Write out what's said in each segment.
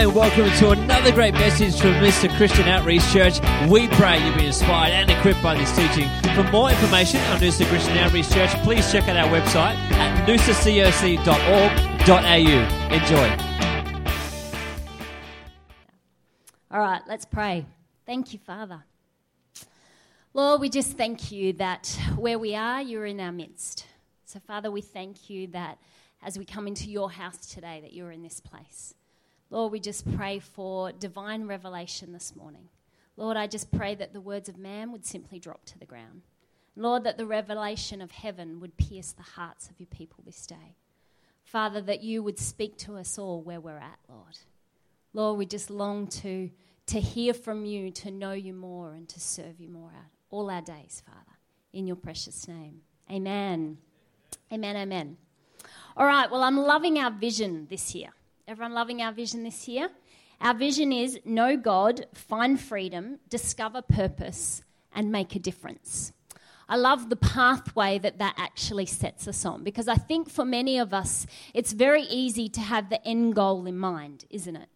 and welcome to another great message from Noosa Christian Outreach Church. We pray you've been inspired and equipped by this teaching. For more information on Noosa Christian Outreach Church, please check out our website at noosacoc.org.au. Enjoy. All right, let's pray. Thank you, Father. Lord, we just thank you that where we are, you're in our midst. So, Father, we thank you that as we come into your house today, that you're in this place. Lord, we just pray for divine revelation this morning. Lord, I just pray that the words of man would simply drop to the ground. Lord, that the revelation of heaven would pierce the hearts of your people this day. Father, that you would speak to us all where we're at, Lord. Lord, we just long to, to hear from you, to know you more, and to serve you more all our days, Father. In your precious name. Amen. Amen, amen. All right, well, I'm loving our vision this year. Everyone loving our vision this year? Our vision is know God, find freedom, discover purpose, and make a difference. I love the pathway that that actually sets us on because I think for many of us, it's very easy to have the end goal in mind, isn't it?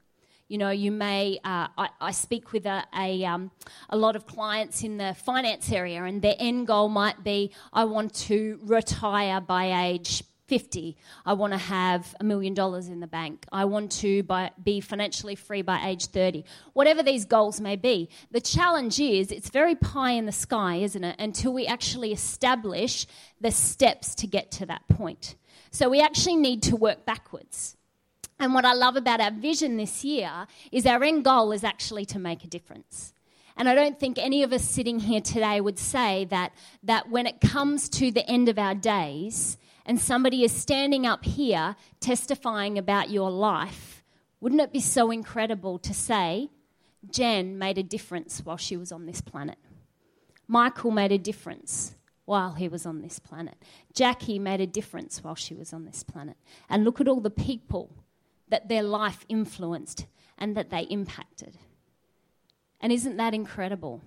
You know, you may, uh, I, I, speak with a, a, um, a lot of clients in the finance area, and their end goal might be I want to retire by age 50. I want to have a million dollars in the bank. I want to buy, be financially free by age 30. Whatever these goals may be. The challenge is it's very pie in the sky, isn't it? Until we actually establish the steps to get to that point. So we actually need to work backwards. And what I love about our vision this year is our end goal is actually to make a difference. And I don't think any of us sitting here today would say that, that when it comes to the end of our days, and somebody is standing up here testifying about your life, wouldn't it be so incredible to say, Jen made a difference while she was on this planet? Michael made a difference while he was on this planet. Jackie made a difference while she was on this planet. And look at all the people that their life influenced and that they impacted. And isn't that incredible?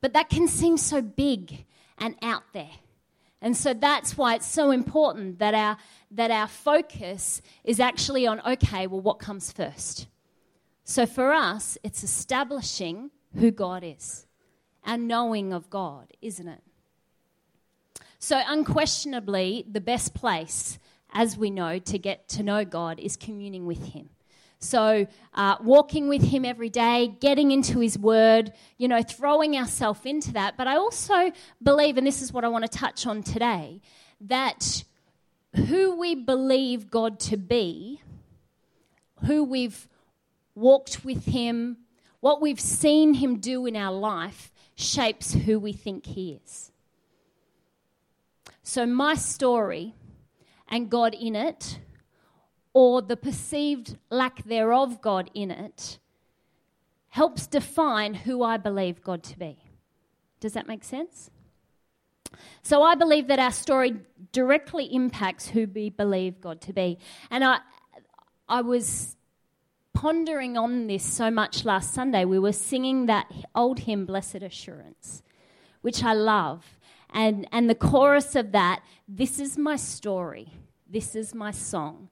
But that can seem so big and out there. And so that's why it's so important that our, that our focus is actually on okay, well, what comes first? So for us, it's establishing who God is, our knowing of God, isn't it? So, unquestionably, the best place, as we know, to get to know God is communing with Him. So, uh, walking with Him every day, getting into His Word, you know, throwing ourselves into that. But I also believe, and this is what I want to touch on today, that who we believe God to be, who we've walked with Him, what we've seen Him do in our life, shapes who we think He is. So, my story and God in it or the perceived lack thereof God in it helps define who I believe God to be. Does that make sense? So I believe that our story directly impacts who we believe God to be. And I, I was pondering on this so much last Sunday. We were singing that old hymn, Blessed Assurance, which I love. And, and the chorus of that, this is my story, this is my song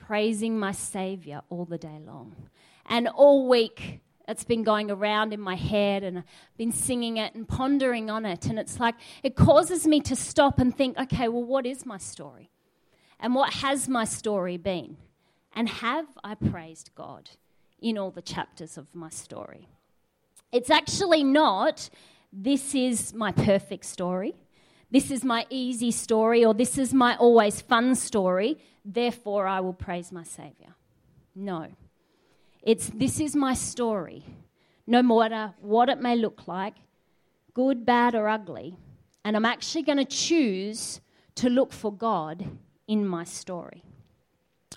praising my Savior all the day long. And all week, it's been going around in my head and I've been singing it and pondering on it. And it's like, it causes me to stop and think, okay, well, what is my story? And what has my story been? And have I praised God in all the chapters of my story? It's actually not, this is my perfect story this is my easy story or this is my always fun story, therefore I will praise my Savior. No. It's this is my story, no matter what it may look like, good, bad, or ugly. And I'm actually going to choose to look for God in my story.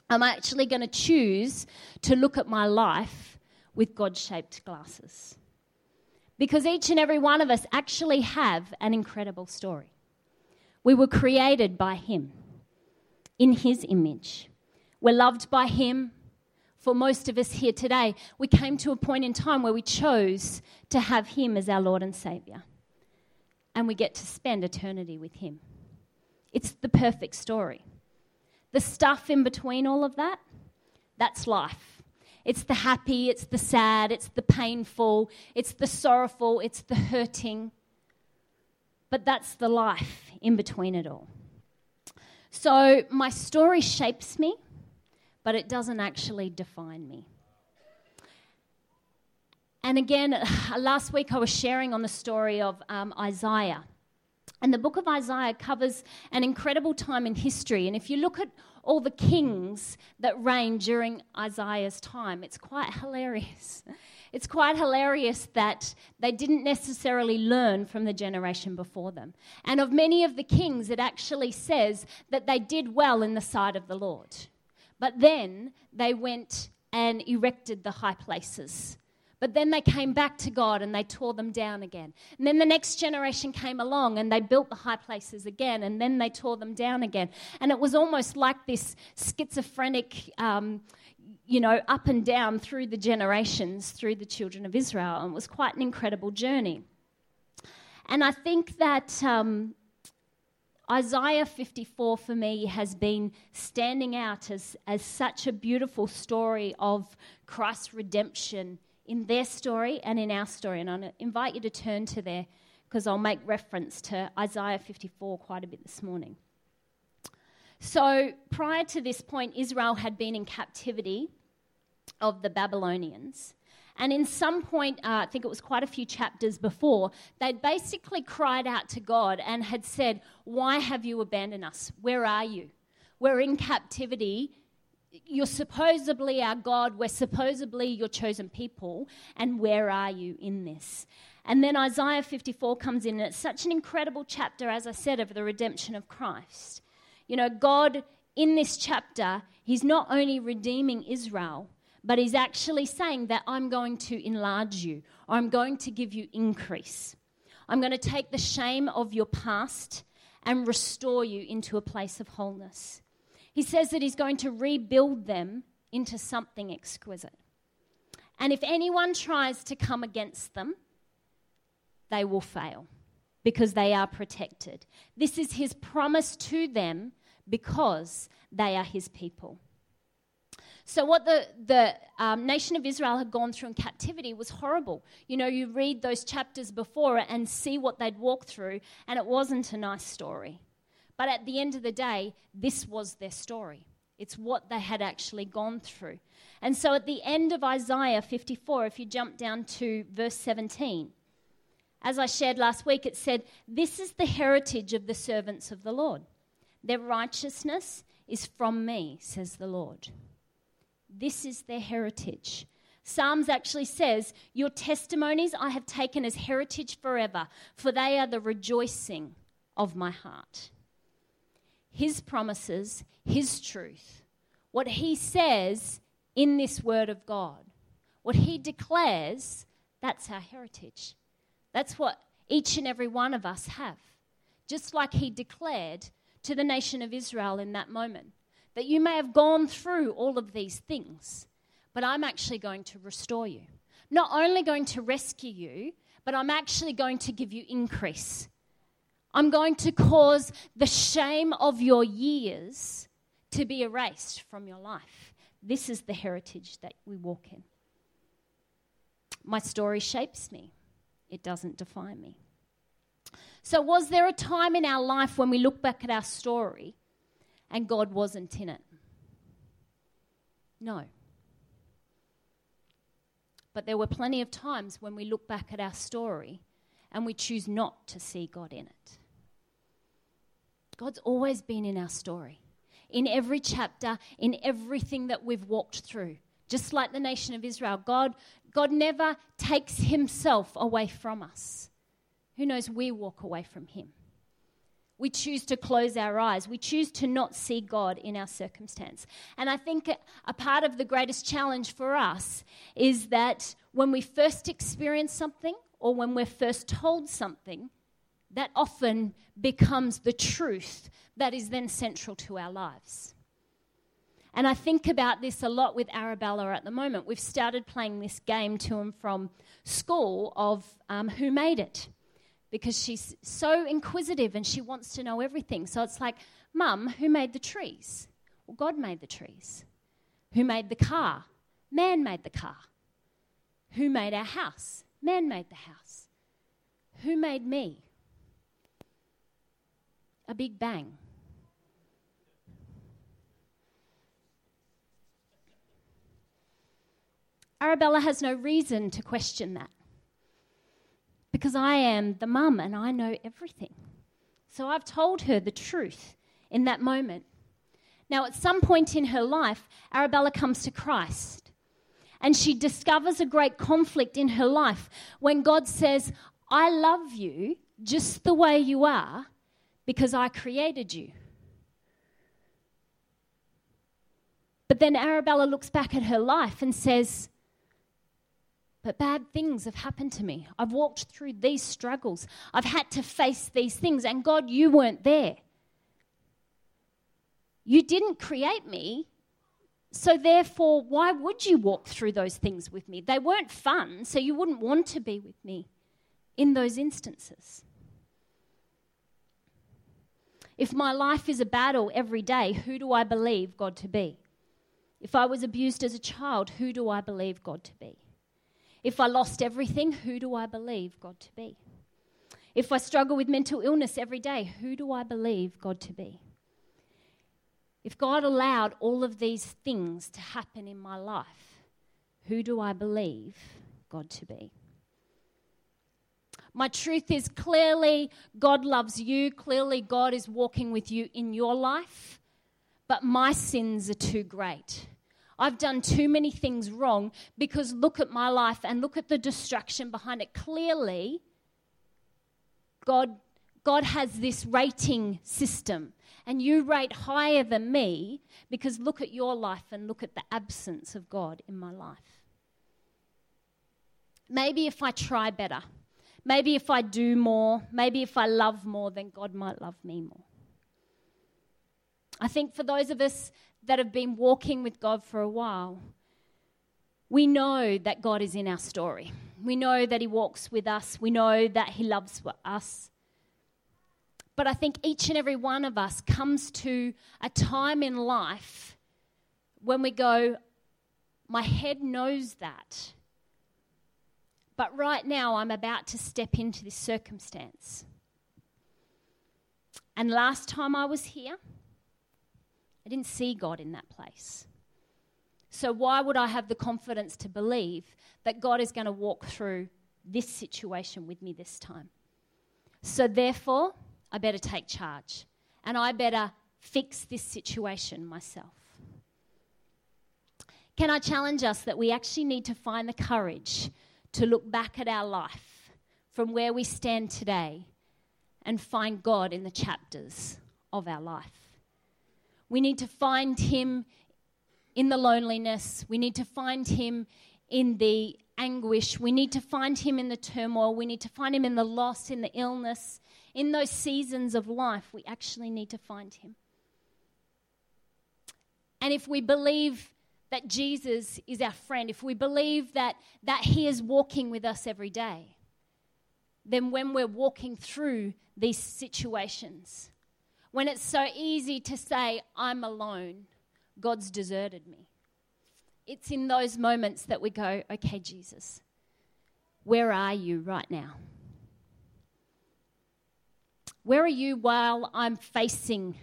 I'm actually going to choose to look at my life with God shaped glasses. Because each and every one of us actually have an incredible story. We were created by Him in His image. We're loved by Him. For most of us here today, we came to a point in time where we chose to have Him as our Lord and Savior. And we get to spend eternity with Him. It's the perfect story. The stuff in between all of that, that's life. It's the happy, it's the sad, it's the painful, it's the sorrowful, it's the hurting. But that's the life in between it all. So my story shapes me, but it doesn't actually define me. And again, last week I was sharing on the story of um, Isaiah. And the book of Isaiah covers an incredible time in history. And if you look at all the kings that reigned during Isaiah's time, it's quite hilarious. It's quite hilarious that they didn't necessarily learn from the generation before them. And of many of the kings, it actually says that they did well in the sight of the Lord. But then they went and erected the high places but then they came back to God and they tore them down again. And then the next generation came along and they built the high places again and then they tore them down again. And it was almost like this schizophrenic, um, you know, up and down through the generations, through the children of Israel. And it was quite an incredible journey. And I think that. Um, Isaiah 54 for me has been standing out as, as such a beautiful story of Christ's redemption in their story and in our story. And I invite you to turn to there because I'll make reference to Isaiah 54 quite a bit this morning. So, prior to this point, Israel had been in captivity of the Babylonians. And in some point, uh, I think it was quite a few chapters before, they'd basically cried out to God and had said, Why have you abandoned us? Where are you? We're in captivity you're supposedly our God, we're supposedly your chosen people, and where are you in this? And then Isaiah 54 comes in, and it's such an incredible chapter, as I said, of the redemption of Christ. You know, God, in this chapter, He's not only redeeming Israel, but He's actually saying that I'm going to enlarge you, I'm going to give you increase. I'm going to take the shame of your past and restore you into a place of wholeness. He says that he's going to rebuild them into something exquisite. And if anyone tries to come against them, they will fail because they are protected. This is his promise to them because they are his people. So, what the, the um, nation of Israel had gone through in captivity was horrible. You know, you read those chapters before and see what they'd walked through, and it wasn't a nice story. But at the end of the day, this was their story. It's what they had actually gone through. And so at the end of Isaiah 54, if you jump down to verse 17, as I shared last week, it said, This is the heritage of the servants of the Lord. Their righteousness is from me, says the Lord. This is their heritage. Psalms actually says, Your testimonies I have taken as heritage forever, for they are the rejoicing of my heart. His promises, His truth, what He says in this Word of God, what He declares, that's our heritage. That's what each and every one of us have. Just like He declared to the nation of Israel in that moment that you may have gone through all of these things, but I'm actually going to restore you. Not only going to rescue you, but I'm actually going to give you increase. I'm going to cause the shame of your years to be erased from your life. This is the heritage that we walk in. My story shapes me, it doesn't define me. So, was there a time in our life when we look back at our story and God wasn't in it? No. But there were plenty of times when we look back at our story and we choose not to see God in it. God's always been in our story, in every chapter, in everything that we've walked through. Just like the nation of Israel, God, God never takes himself away from us. Who knows, we walk away from him. We choose to close our eyes. We choose to not see God in our circumstance. And I think a part of the greatest challenge for us is that when we first experience something or when we're first told something, that often becomes the truth that is then central to our lives. And I think about this a lot with Arabella at the moment. We've started playing this game to and from school of um, who made it because she's so inquisitive and she wants to know everything. So it's like, Mum, who made the trees? Well, God made the trees. Who made the car? Man made the car. Who made our house? Man made the house. Who made me? A big bang. Arabella has no reason to question that because I am the mum and I know everything. So I've told her the truth in that moment. Now, at some point in her life, Arabella comes to Christ and she discovers a great conflict in her life when God says, I love you just the way you are because I created you. But then Arabella looks back at her life and says, but bad things have happened to me. I've walked through these struggles. I've had to face these things. And God, you weren't there. You didn't create me. So, therefore, why would you walk through those things with me? They weren't fun, so you wouldn't want to be with me in those instances. If my life is a battle every day, who do I believe God to be? If I was abused as a child, who do I believe God to be? If I lost everything, who do I believe God to be? If I struggle with mental illness every day, who do I believe God to be? If God allowed all of these things to happen in my life, who do I believe God to be? My truth is clearly God loves you, clearly God is walking with you in your life, but my sins are too great. I've done too many things wrong because look at my life and look at the destruction behind it. Clearly, God, God has this rating system, and you rate higher than me because look at your life and look at the absence of God in my life. Maybe if I try better, maybe if I do more, maybe if I love more, then God might love me more. I think for those of us that have been walking with God for a while, we know that God is in our story. We know that He walks with us. We know that He loves us. But I think each and every one of us comes to a time in life when we go, My head knows that. But right now, I'm about to step into this circumstance. And last time I was here, I didn't see God in that place. So, why would I have the confidence to believe that God is going to walk through this situation with me this time? So, therefore, I better take charge and I better fix this situation myself. Can I challenge us that we actually need to find the courage to look back at our life from where we stand today and find God in the chapters of our life? We need to find Him in the loneliness. We need to find Him in the anguish. We need to find Him in the turmoil. We need to find Him in the loss, in the illness. In those seasons of life, we actually need to find Him. And if we believe that Jesus is our friend, if we believe that, that He is walking with us every day, then when we're walking through these situations, when it's so easy to say, I'm alone, God's deserted me. It's in those moments that we go, okay, Jesus, where are you right now? Where are you while I'm facing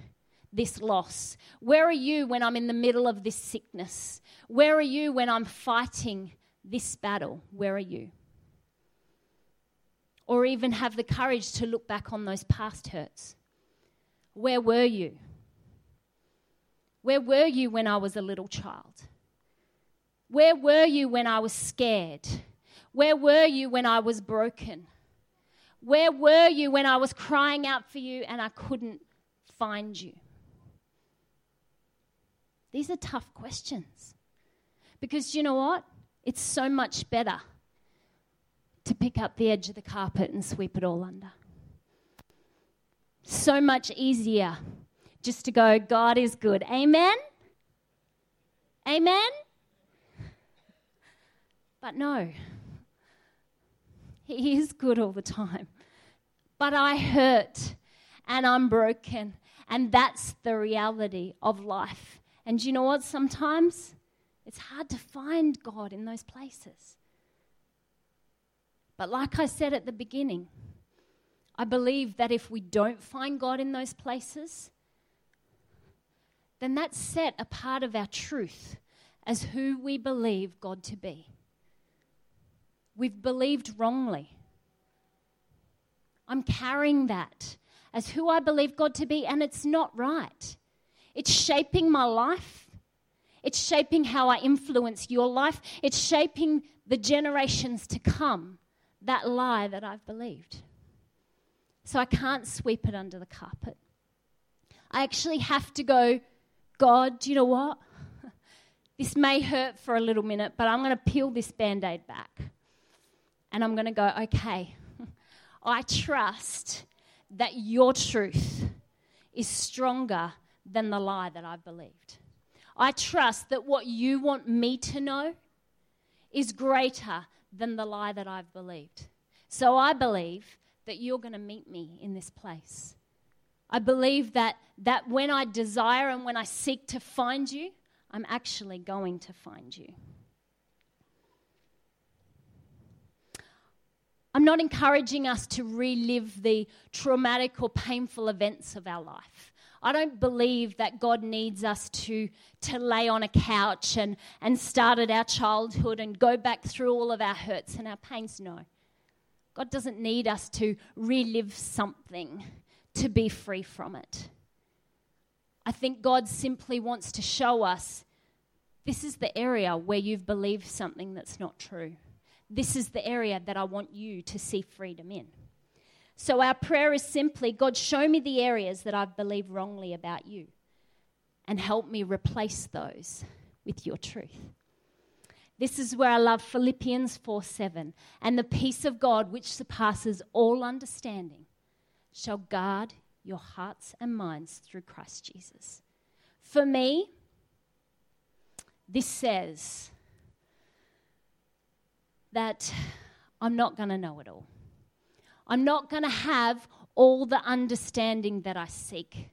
this loss? Where are you when I'm in the middle of this sickness? Where are you when I'm fighting this battle? Where are you? Or even have the courage to look back on those past hurts where were you? Where were you when I was a little child? Where were you when I was scared? Where were you when I was broken? Where were you when I was crying out for you and I couldn't find you? These are tough questions. Because you know what? It's so much better to pick up the edge of the carpet and sweep it all under so much easier just to go, God is good. Amen? Amen? But no, He is good all the time. But I hurt and I'm broken, and that's the reality of life. And you know what? Sometimes It's hard to find God in those places. But like I said at the beginning, I believe that if we don't find God in those places, then that's set a part of our truth as who we believe God to be. We've believed wrongly. I'm carrying that as who I believe God to be, and it's not right. It's shaping my life. It's shaping how I influence your life. It's shaping the generations to come, that lie that I've believed. So I can't sweep it under the carpet. I actually have to go, God, do you know what? This may hurt for a little minute, but I'm going to peel this band aid back. And I'm going to go, okay, I trust that your truth is stronger than the lie that I've believed. I trust that what you want me to know is greater than the lie that I've believed. So I believe that you're going to meet me in this place. I believe that, that when I desire and when I seek to find you, I'm actually going to find you. I'm not encouraging us to relive the traumatic or painful events of our life. I don't believe that God needs us to, to lay on a couch and, and start at our childhood and go back through all of our hurts and our pains. No. God doesn't need us to relive something to be free from it. I think God simply wants to show us this is the area where you've believed something that's not true this is the area that I want you to see freedom in. So our prayer is simply God, show me the areas that I've believed wrongly about you and help me replace those with your truth. This is where I love Philippians 4 7. And the peace of God, which surpasses all understanding, shall guard your hearts and minds through Christ Jesus. For me, this says that I'm not going to know it all. I'm not going to have all the understanding that I seek.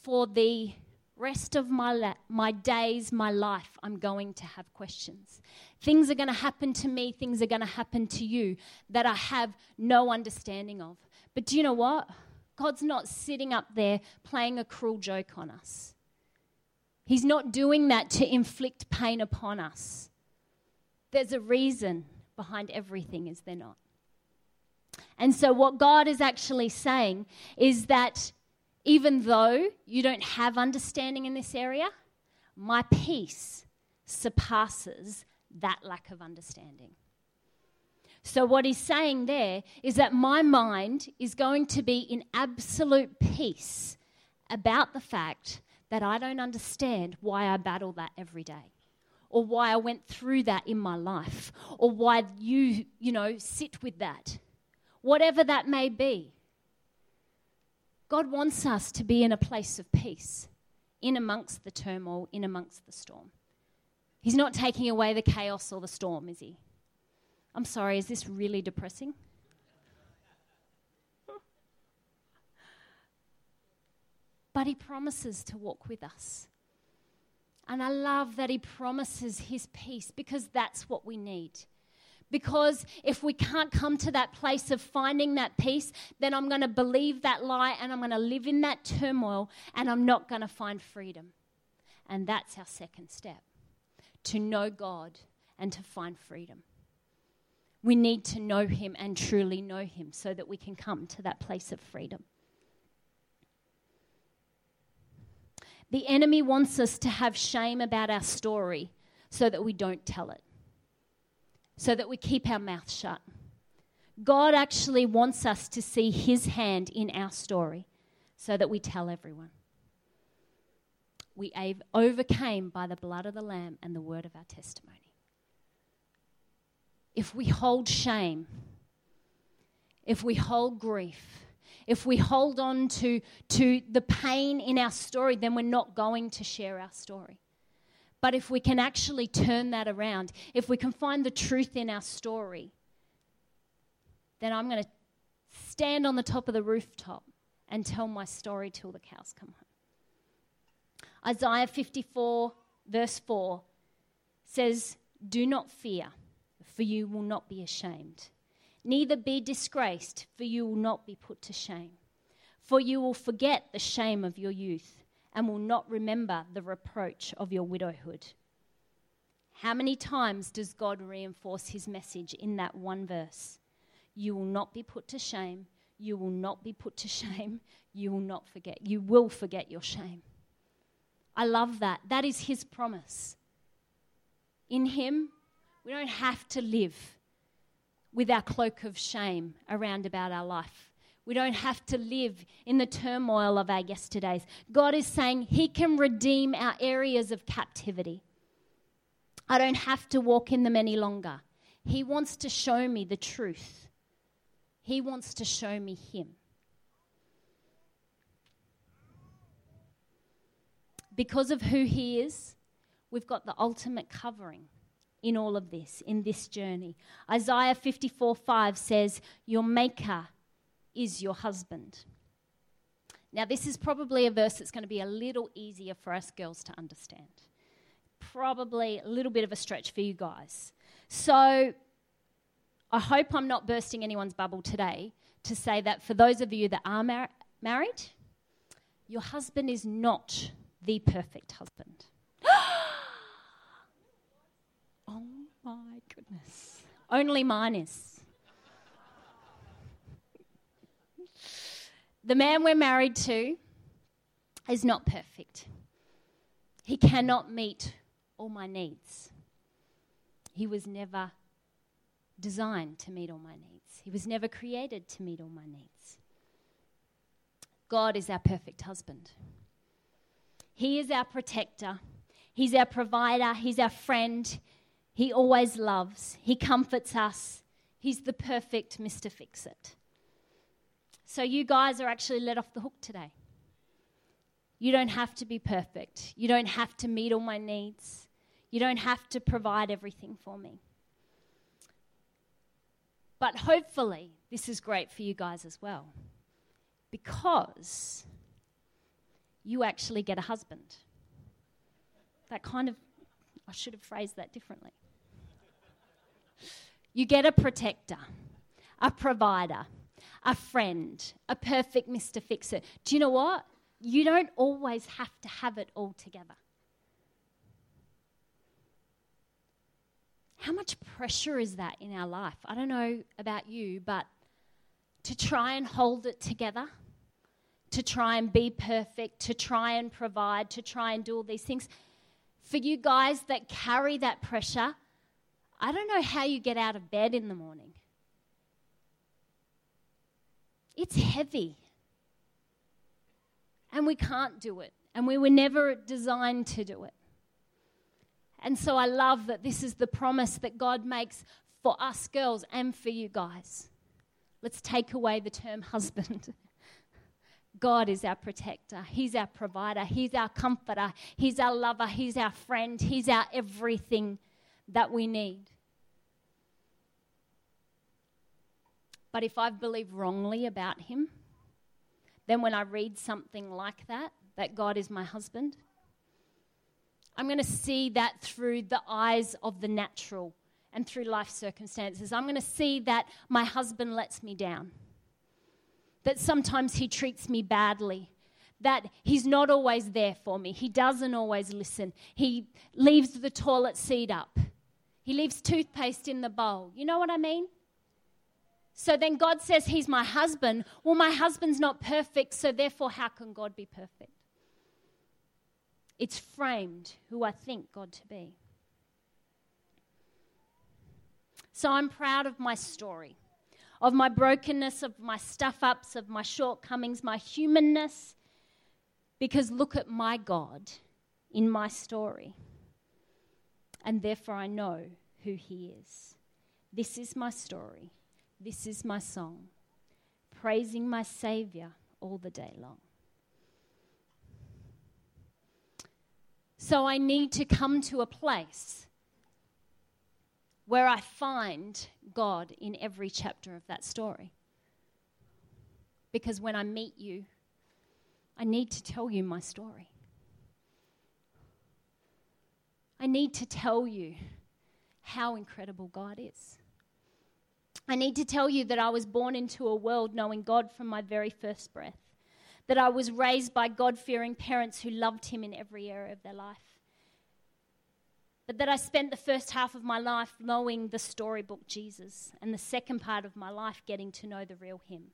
For the rest of my, la- my days, my life, I'm going to have questions. Things are going to happen to me, things are going to happen to you that I have no understanding of. But do you know what? God's not sitting up there playing a cruel joke on us. He's not doing that to inflict pain upon us. There's a reason behind everything, is there not? And so, what God is actually saying is that even though you don't have understanding in this area, my peace surpasses that lack of understanding. So, what he's saying there is that my mind is going to be in absolute peace about the fact that I don't understand why I battle that every day or why I went through that in my life or why you, you know, sit with that. Whatever that may be. God wants us to be in a place of peace, in amongst the turmoil, in amongst the storm. He's not taking away the chaos or the storm, is he? I'm sorry, is this really depressing? but He promises to walk with us. And I love that He promises His peace because that's what we need. Because if we can't come to that place of finding that peace, then I'm going to believe that lie and I'm going to live in that turmoil and I'm not going to find freedom. And that's our second step to know God and to find freedom. We need to know Him and truly know Him so that we can come to that place of freedom. The enemy wants us to have shame about our story so that we don't tell it, so that we keep our mouth shut. God actually wants us to see his hand in our story so that we tell everyone. We overcame by the blood of the Lamb and the word of our testimony. If we hold shame, if we hold grief, if we hold on to, to the pain in our story, then we're not going to share our story. But if we can actually turn that around, if we can find the truth in our story, then I'm going to stand on the top of the rooftop and tell my story till the cows come home. Isaiah 54, verse 4 says, Do not fear, for you will not be ashamed. Neither be disgraced, for you will not be put to shame. For you will forget the shame of your youth and will not remember the reproach of your widowhood. How many times does God reinforce his message in that one verse? You will not be put to shame. You will not be put to shame. You will not forget. You will forget your shame. I love that. That is his promise. In him, we don't have to live with our cloak of shame around about our life. We don't have to live in the turmoil of our yesterdays. God is saying He can redeem our areas of captivity. I don't have to walk in them any longer. He wants to show me the truth, He wants to show me Him. Because of who He is, we've got the ultimate covering in all of this, in this journey. Isaiah 54 5 says, Your Maker is your husband. Now, this is probably a verse that's going to be a little easier for us girls to understand. Probably a little bit of a stretch for you guys. So, I hope I'm not bursting anyone's bubble today to say that for those of you that are mar- married, your husband is not the perfect husband. oh my goodness. Only mine is. The man we're married to is not perfect. He cannot meet all my needs. He was never designed to meet all my needs. He was never created to meet all my needs. God is our perfect husband. He is our protector. He's our provider. He's our friend. He always loves. He comforts us. He's the perfect Mr. Fix It. So you guys are actually let off the hook today. You don't have to be perfect. You don't have to meet all my needs. You don't have to provide everything for me. But hopefully, this is great for you guys as well. Because you actually get a husband. That kind of, I should have phrased that differently. You get a protector, a provider, a friend, a perfect Mr. Fixer. Do you know what? You don't always have to have it all together. How much pressure is that in our life? I don't know about you, but to try and hold it together, to try and be perfect, to try and provide, to try and do all these things. For you guys that carry that pressure, I don't know how you get out of bed in the morning. It's heavy. And we can't do it. And we were never designed to do it. And so I love that this is the promise that God makes for us girls and for you guys. Let's take away the term husband. God is our protector. He's our provider. He's our comforter. He's our lover. He's our friend. He's our everything that we need. But if I've believed wrongly about him, then when I read something like that, that God is my husband, I'm going to see that through the eyes of the natural and through life circumstances. I'm going to see that my husband lets me down, that sometimes he treats me badly, that he's not always there for me, he doesn't always listen, he leaves the toilet seat up, he leaves toothpaste in the bowl. You know what I mean? So then God says he's my husband. Well, my husband's not perfect, so therefore, how can God be perfect? It's framed who I think God to be. So I'm proud of my story, of my brokenness, of my stuff ups, of my shortcomings, my humanness, because look at my God in my story. And therefore, I know who He is. This is my story. This is my song, praising my Saviour all the day long. So I need to come to a place where I find God in every chapter of that story. Because when I meet you, I need to tell you my story. I need to tell you how incredible God is. I need to tell you that I was born into a world knowing God from my very first breath, that I was raised by God fearing parents who loved Him in every area of their life, but that I spent the first half of my life knowing the storybook Jesus and the second part of my life getting to know the real Him.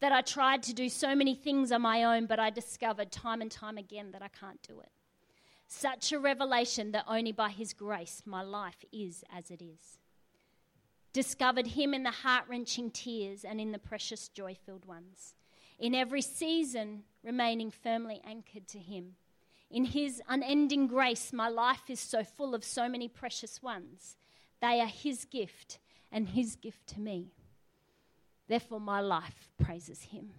That I tried to do so many things on my own, but I discovered time and time again that I can't do it. Such a revelation that only by His grace my life is as it is. Discovered Him in the heart wrenching tears and in the precious joy filled ones. In every season, remaining firmly anchored to Him. In His unending grace, my life is so full of so many precious ones. They are His gift and His gift to me. Therefore, my life praises Him.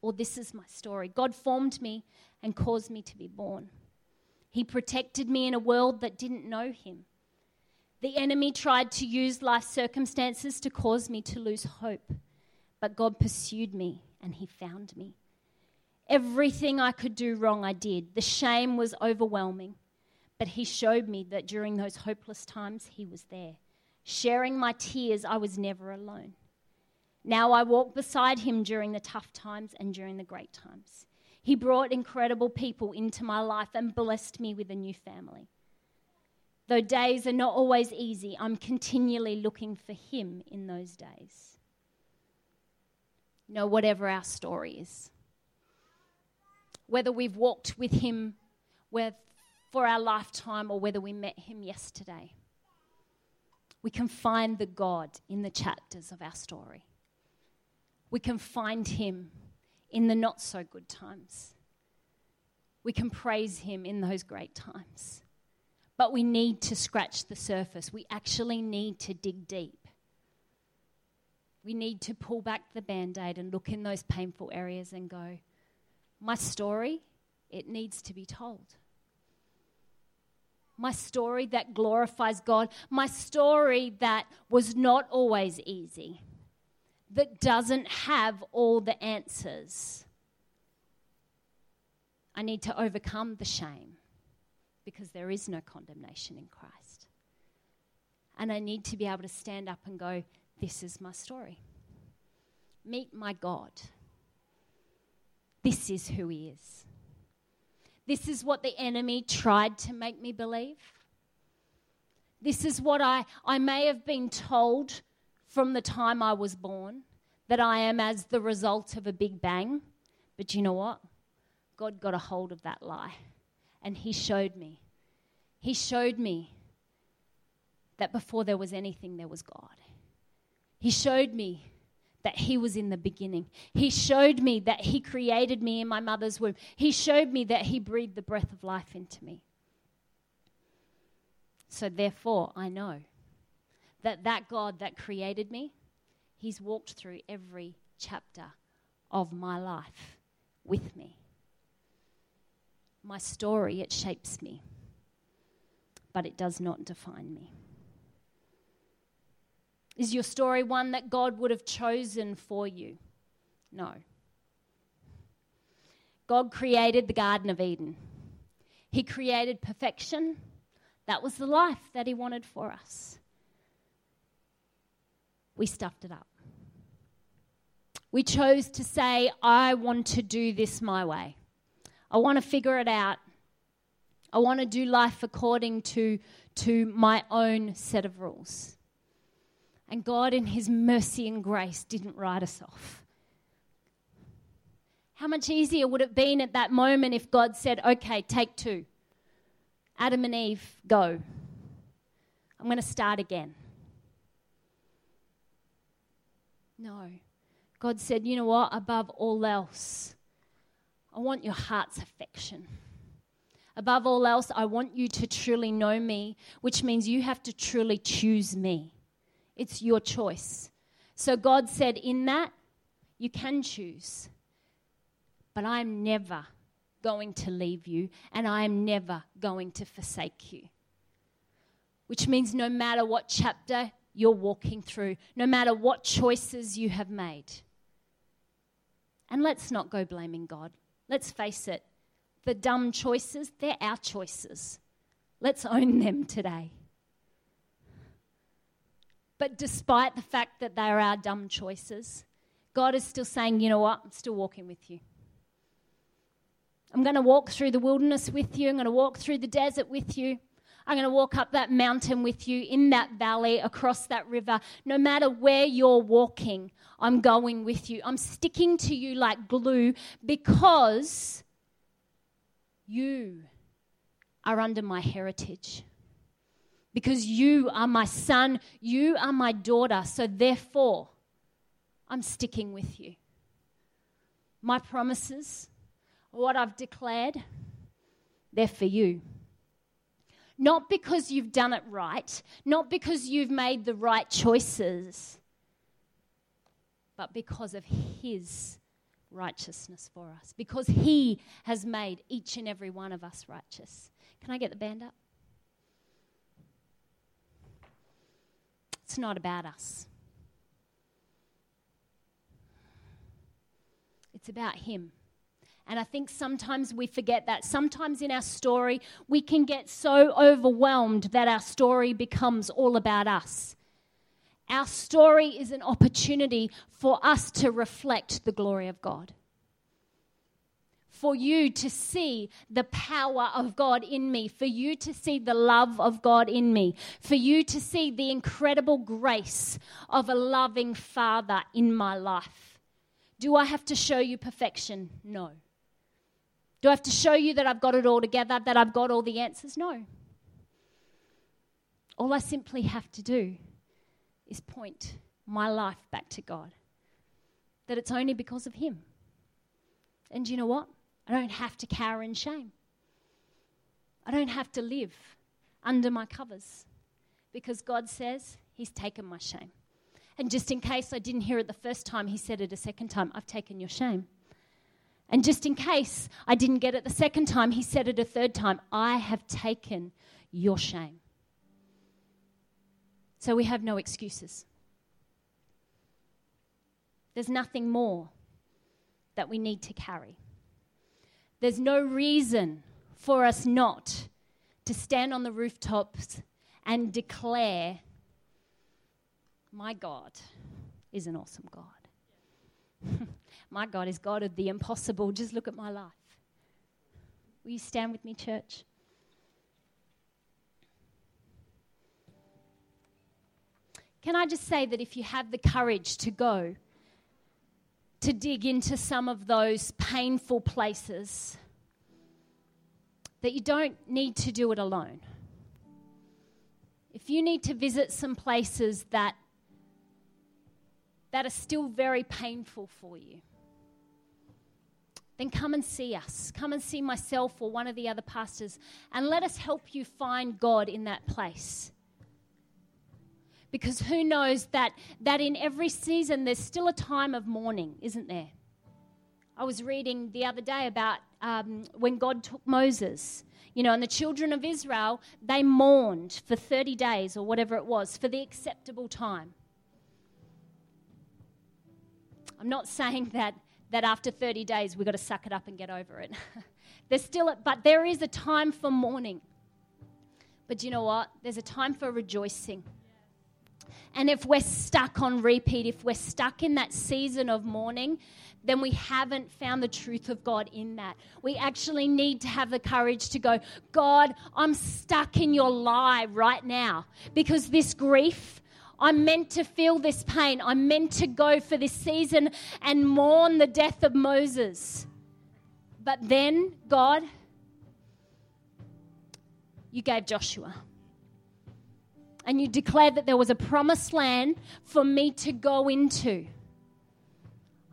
Or, this is my story God formed me and caused me to be born. He protected me in a world that didn't know him. The enemy tried to use life circumstances to cause me to lose hope, but God pursued me and he found me. Everything I could do wrong, I did. The shame was overwhelming, but he showed me that during those hopeless times, he was there. Sharing my tears, I was never alone. Now I walk beside him during the tough times and during the great times. He brought incredible people into my life and blessed me with a new family. Though days are not always easy, I'm continually looking for Him in those days. know, whatever our story is, whether we've walked with Him for our lifetime or whether we met Him yesterday, we can find the God in the chapters of our story. We can find Him in the not so good times. We can praise Him in those great times. But we need to scratch the surface. We actually need to dig deep. We need to pull back the band aid and look in those painful areas and go, My story, it needs to be told. My story that glorifies God, my story that was not always easy that doesn't have all the answers. I need to overcome the shame because there is no condemnation in Christ. And I need to be able to stand up and go, This is my story. Meet my God. This is who He is. This is what the enemy tried to make me believe. This is what I, I may have been told from the time I was born that I am as the result of a big bang. But you know what? God got a hold of that lie and He showed me. He showed me that before there was anything, there was God. He showed me that He was in the beginning. He showed me that He created me in my mother's womb. He showed me that He breathed the breath of life into me. So, therefore, I know that that God that created me, He's walked through every chapter of my life with me. My story, it shapes me, but it does not define me. Is your story one that God would have chosen for you? No. God created the Garden of Eden. He created perfection. That was the life that He wanted for us we stuffed it up. We chose to say, I want to do this my way. I want to figure it out. I want to do life according to, to my own set of rules. And God, in His mercy and grace, didn't write us off. How much easier would it have been at that moment if God said, okay, take two? Adam and Eve, go. I'm going to start again. No. God said, you know what? Above all else, I want your heart's affection. Above all else, I want you to truly know me, which means you have to truly choose me. It's your choice. So God said, in that, you can choose. But I'm never going to leave you, and I am never going to forsake you. Which means no matter what chapter you're walking through, no matter what choices you have made. And let's not go blaming God. Let's face it, the dumb choices, they're our choices. Let's own them today. But despite the fact that they are our dumb choices, God is still saying, you know what? I'm still walking with you. I'm going to walk through the wilderness with you. I'm going to walk through the desert with you. I'm going to walk up that mountain with you, in that valley, across that river. No matter where you're walking, I'm going with you. I'm sticking to you like glue because you are under my heritage. Because you are my son, you are my daughter. So therefore, I'm sticking with you. My promises, what I've declared, they're for you. Not because you've done it right, not because you've made the right choices, but because of His righteousness for us, because He has made each and every one of us righteous. Can I get the band up? It's not about us. It's about Him. And I think sometimes we forget that. Sometimes in our story, we can get so overwhelmed that our story becomes all about us. Our story is an opportunity for us to reflect the glory of God. For you to see the power of God in me, for you to see the love of God in me, for you to see the incredible grace of a loving Father in my life. Do I have to show you perfection? No. Do I have to show you that I've got it all together, that I've got all the answers? No. All I simply have to do is point my life back to God. That it's only because of Him. And you know what? I don't have to cower in shame. I don't have to live under my covers because God says He's taken my shame. And just in case I didn't hear it the first time, He said it a second time I've taken your shame. And just in case I didn't get it the second time, he said it a third time I have taken your shame. So we have no excuses. There's nothing more that we need to carry. There's no reason for us not to stand on the rooftops and declare, My God is an awesome God. My God is God of the impossible. Just look at my life. Will you stand with me, church? Can I just say that if you have the courage to go, to dig into some of those painful places, that you don't need to do it alone. If you need to visit some places that that are still very painful for you, then come and see us. Come and see myself or one of the other pastors, and let us help you find God in that place. Because who knows that, that in every season there's still a time of mourning, isn't there? I was reading the other day about um, when God took Moses, you know, and the children of Israel, they mourned for 30 days or whatever it was for the acceptable time. I'm not saying that that after 30 days we've got to suck it up and get over it. There's still, a, but there is a time for mourning. But you know what? There's a time for rejoicing. And if we're stuck on repeat, if we're stuck in that season of mourning, then we haven't found the truth of God in that. We actually need to have the courage to go, God, I'm stuck in your lie right now because this grief, I'm meant to feel this pain. I'm meant to go for this season and mourn the death of Moses. But then, God, you gave Joshua. And you declared that there was a promised land for me to go into.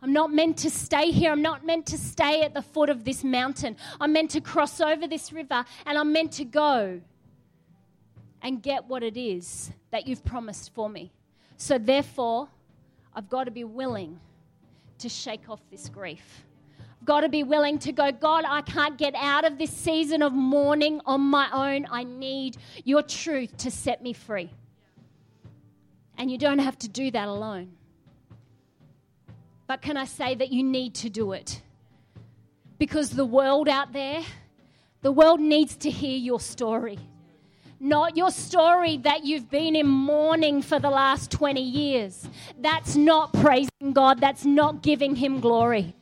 I'm not meant to stay here. I'm not meant to stay at the foot of this mountain. I'm meant to cross over this river and I'm meant to go and get what it is that you've promised for me. So, therefore, I've got to be willing to shake off this grief. I've got to be willing to go, God, I can't get out of this season of mourning on my own. I need your truth to set me free. And you don't have to do that alone. But can I say that you need to do it? Because the world out there, the world needs to hear your story. Not your story that you've been in mourning for the last 20 years. That's not praising God. That's not giving Him glory.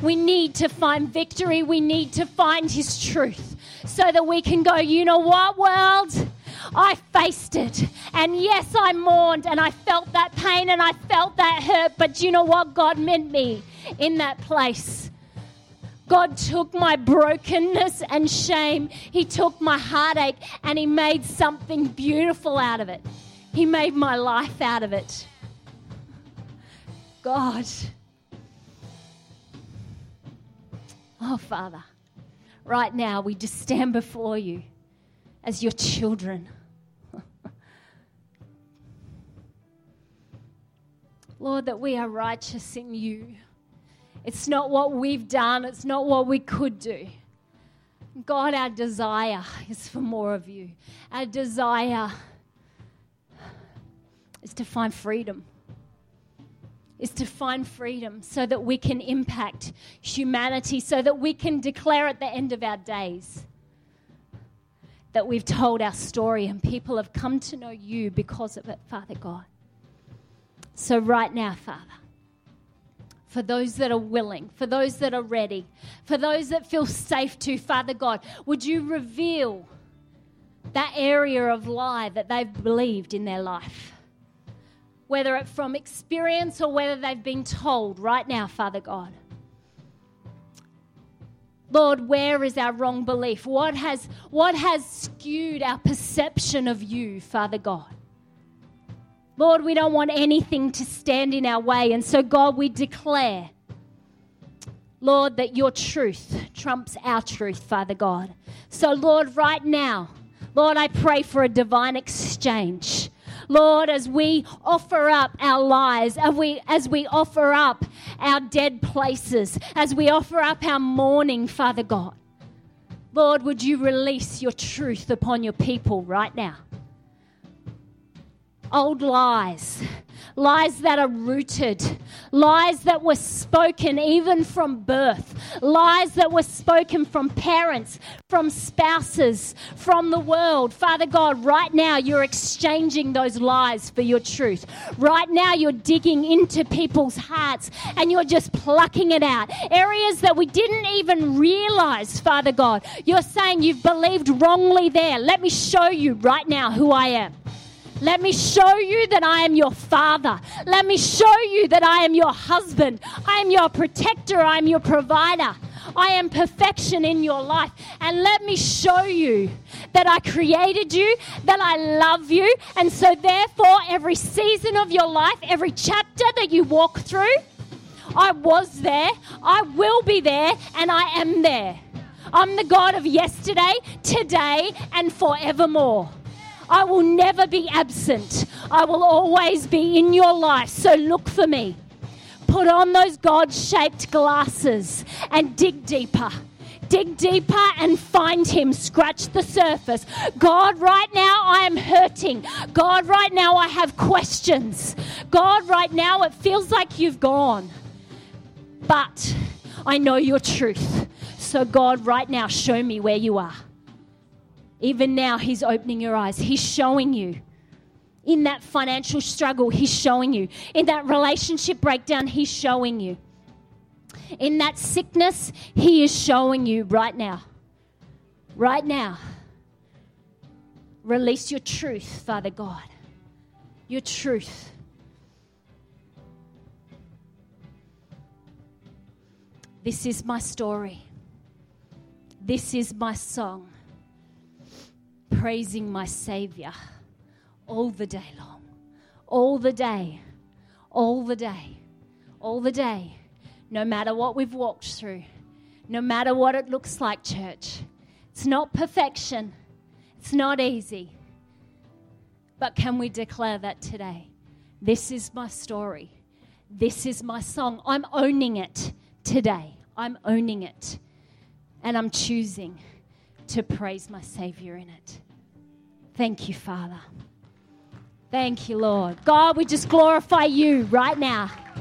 We need to find victory. We need to find His truth so that we can go, you know what, world? I faced it. And yes, I mourned and I felt that pain and I felt that hurt. But you know what? God meant me in that place. God took my brokenness and shame. He took my heartache and He made something beautiful out of it. He made my life out of it. God. Oh, Father, right now we just stand before you as your children. Lord, that we are righteous in you. It's not what we've done, it's not what we could do. God, our desire is for more of you. Our desire is to find freedom. Is to find freedom so that we can impact humanity, so that we can declare at the end of our days that we've told our story and people have come to know you because of it, Father God. So, right now, Father, for those that are willing, for those that are ready, for those that feel safe to, Father God, would you reveal that area of lie that they've believed in their life? Whether it's from experience or whether they've been told right now, Father God. Lord, where is our wrong belief? What has, what has skewed our perception of you, Father God? Lord, we don't want anything to stand in our way. And so, God, we declare, Lord, that your truth trumps our truth, Father God. So, Lord, right now, Lord, I pray for a divine exchange. Lord, as we offer up our lives, as we, as we offer up our dead places, as we offer up our mourning, Father God, Lord, would you release your truth upon your people right now? Old lies, lies that are rooted, lies that were spoken even from birth, lies that were spoken from parents, from spouses, from the world. Father God, right now you're exchanging those lies for your truth. Right now you're digging into people's hearts and you're just plucking it out. Areas that we didn't even realize, Father God, you're saying you've believed wrongly there. Let me show you right now who I am. Let me show you that I am your father. Let me show you that I am your husband. I am your protector. I am your provider. I am perfection in your life. And let me show you that I created you, that I love you. And so, therefore, every season of your life, every chapter that you walk through, I was there, I will be there, and I am there. I'm the God of yesterday, today, and forevermore. I will never be absent. I will always be in your life. So look for me. Put on those God shaped glasses and dig deeper. Dig deeper and find Him. Scratch the surface. God, right now I am hurting. God, right now I have questions. God, right now it feels like you've gone. But I know your truth. So, God, right now, show me where you are. Even now, He's opening your eyes. He's showing you. In that financial struggle, He's showing you. In that relationship breakdown, He's showing you. In that sickness, He is showing you right now. Right now. Release your truth, Father God. Your truth. This is my story. This is my song praising my Savior all the day long. All the day. All the day. All the day. No matter what we've walked through, no matter what it looks like, church. It's not perfection, it's not easy. But can we declare that today? This is my story. This is my song. I'm owning it today. I'm owning it. And I'm choosing to praise my Savior in it. Thank you, Father. Thank you, Lord. God, we just glorify you right now.